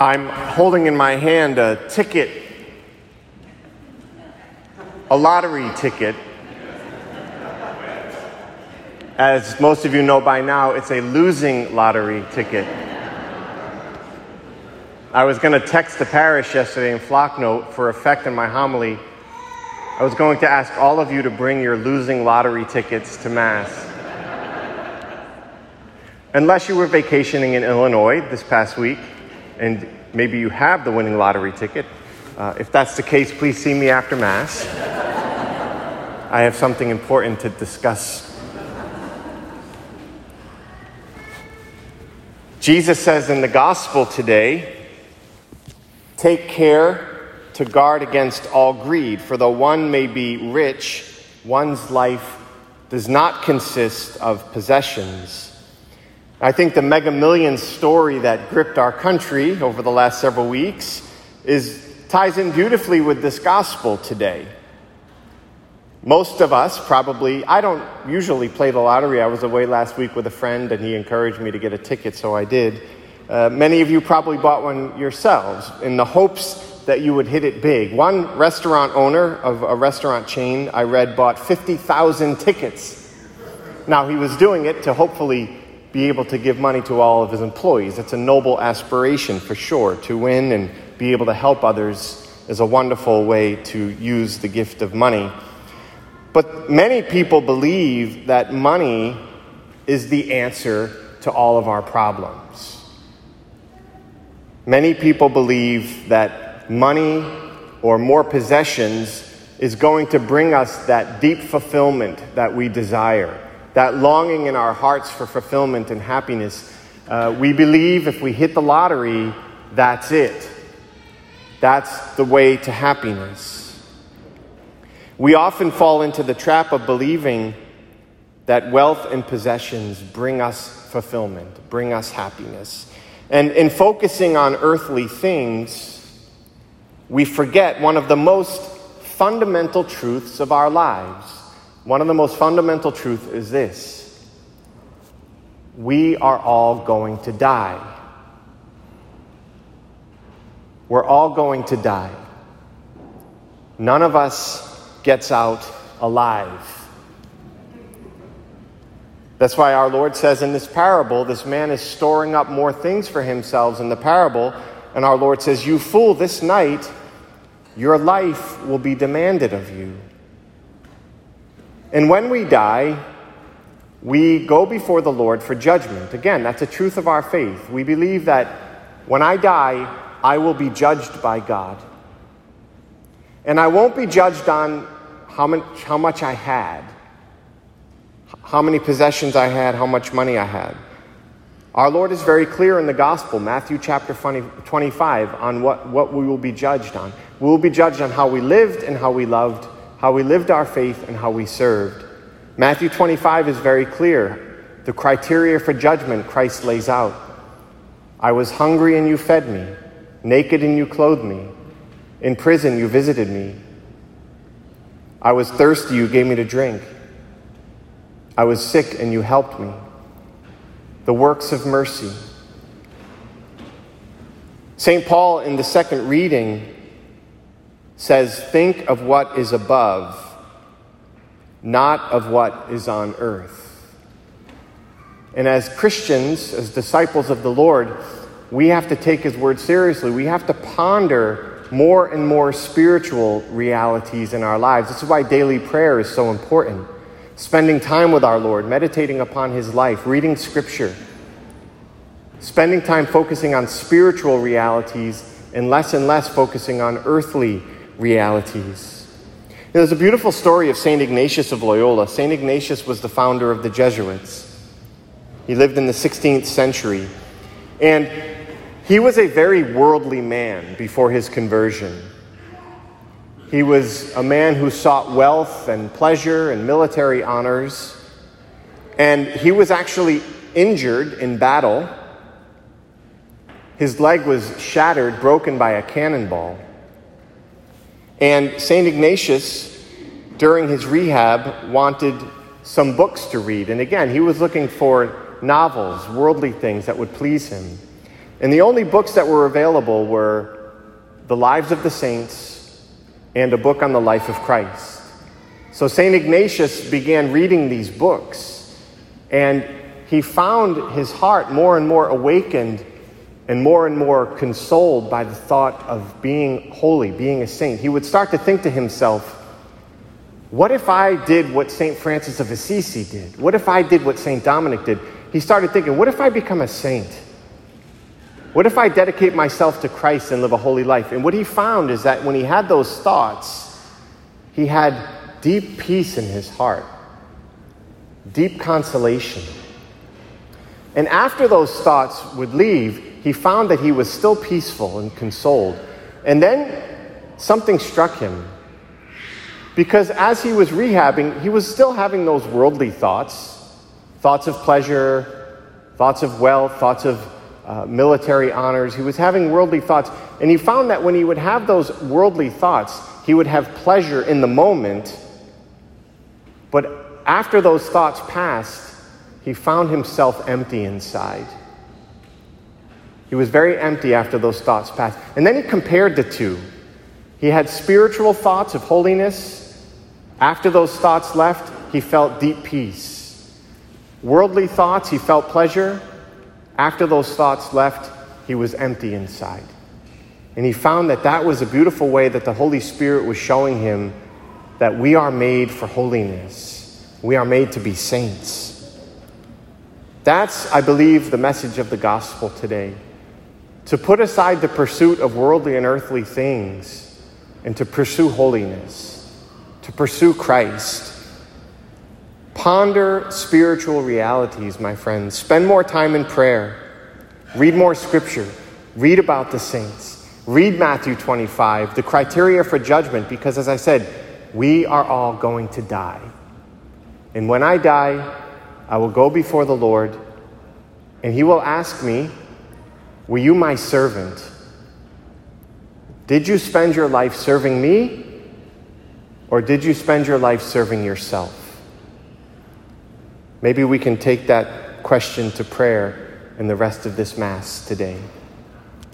I'm holding in my hand a ticket, a lottery ticket. As most of you know by now, it's a losing lottery ticket. I was going to text the parish yesterday in Flocknote for effect in my homily. I was going to ask all of you to bring your losing lottery tickets to Mass. Unless you were vacationing in Illinois this past week, and maybe you have the winning lottery ticket. Uh, if that's the case, please see me after Mass. I have something important to discuss. Jesus says in the gospel today take care to guard against all greed, for though one may be rich, one's life does not consist of possessions. I think the mega millions story that gripped our country over the last several weeks is, ties in beautifully with this gospel today. Most of us probably, I don't usually play the lottery. I was away last week with a friend and he encouraged me to get a ticket, so I did. Uh, many of you probably bought one yourselves in the hopes that you would hit it big. One restaurant owner of a restaurant chain I read bought 50,000 tickets. Now, he was doing it to hopefully be able to give money to all of his employees. It's a noble aspiration for sure. To win and be able to help others is a wonderful way to use the gift of money. But many people believe that money is the answer to all of our problems. Many people believe that money or more possessions is going to bring us that deep fulfillment that we desire that longing in our hearts for fulfillment and happiness. Uh, we believe if we hit the lottery, that's it. That's the way to happiness. We often fall into the trap of believing that wealth and possessions bring us fulfillment, bring us happiness. And in focusing on earthly things, we forget one of the most fundamental truths of our lives one of the most fundamental truths is this we are all going to die. We're all going to die. None of us gets out alive. That's why our Lord says in this parable, this man is storing up more things for himself in the parable. And our Lord says, You fool, this night your life will be demanded of you. And when we die, we go before the Lord for judgment. Again, that's a truth of our faith. We believe that when I die, I will be judged by God. And I won't be judged on how much, how much I had, how many possessions I had, how much money I had. Our Lord is very clear in the gospel, Matthew chapter 20, 25, on what, what we will be judged on. We will be judged on how we lived and how we loved how we lived our faith, and how we served. Matthew 25 is very clear. The criteria for judgment Christ lays out. I was hungry and you fed me, naked and you clothed me, in prison you visited me. I was thirsty, you gave me to drink. I was sick and you helped me. The works of mercy. St. Paul, in the second reading, says, Think of what is above, not of what is on earth. And as Christians, as disciples of the Lord, we have to take His word seriously. We have to ponder more and more spiritual realities in our lives. This is why daily prayer is so important. Spending time with our Lord, meditating upon His life, reading Scripture, spending time focusing on spiritual realities and less and less focusing on earthly realities. there's a beautiful story of St. Ignatius of Loyola. St. Ignatius was the founder of the Jesuits. He lived in the 16th century. And he was a very worldly man before his conversion. He was a man who sought wealth and pleasure and military honors. And he was actually injured in battle. His leg was shattered, broken by a cannonball. And St. Ignatius, during his rehab, wanted some books to read. And again, he was looking for novels, worldly things that would please him. And the only books that were available were the lives of the saints and a book on the life of Christ. So St. Ignatius began reading these books, and he found his heart more and more awakened and more and more consoled by the thought of being holy, being a saint. He would start to think to himself, what if I did what St. Francis of Assisi did? What if I did what St. Dominic did? He started thinking, what if I become a saint? What if I dedicate myself to Christ and live a holy life? And what he found is that when he had those thoughts, he had deep peace in his heart, deep consolation. And after those thoughts would leave, he found that he was still peaceful and consoled. And then something struck him. Because as he was rehabbing, he was still having those worldly thoughts thoughts of pleasure, thoughts of wealth, thoughts of uh, military honors. He was having worldly thoughts. And he found that when he would have those worldly thoughts, he would have pleasure in the moment. But after those thoughts passed, he found himself empty inside. He was very empty after those thoughts passed. And then he compared the two. He had spiritual thoughts of holiness after those thoughts left, he felt deep peace. Worldly thoughts, he felt pleasure. After those thoughts left, he was empty inside. And he found that that was a beautiful way that the Holy Spirit was showing him that we are made for holiness. We are made to be saints. That's, I believe, the message of the gospel today. To put aside the pursuit of worldly and earthly things and to pursue holiness to pursue Christ. Ponder spiritual realities, my friends. Spend more time in prayer. Read more scripture. Read about the saints. Read Matthew 25, the criteria for judgment, because as I said, we are all going to die. And when I die, I will go before the Lord, and He will ask me, Were you my servant? Did you spend your life serving me or did you spend your life serving yourself? Maybe we can take that question to prayer in the rest of this Mass today.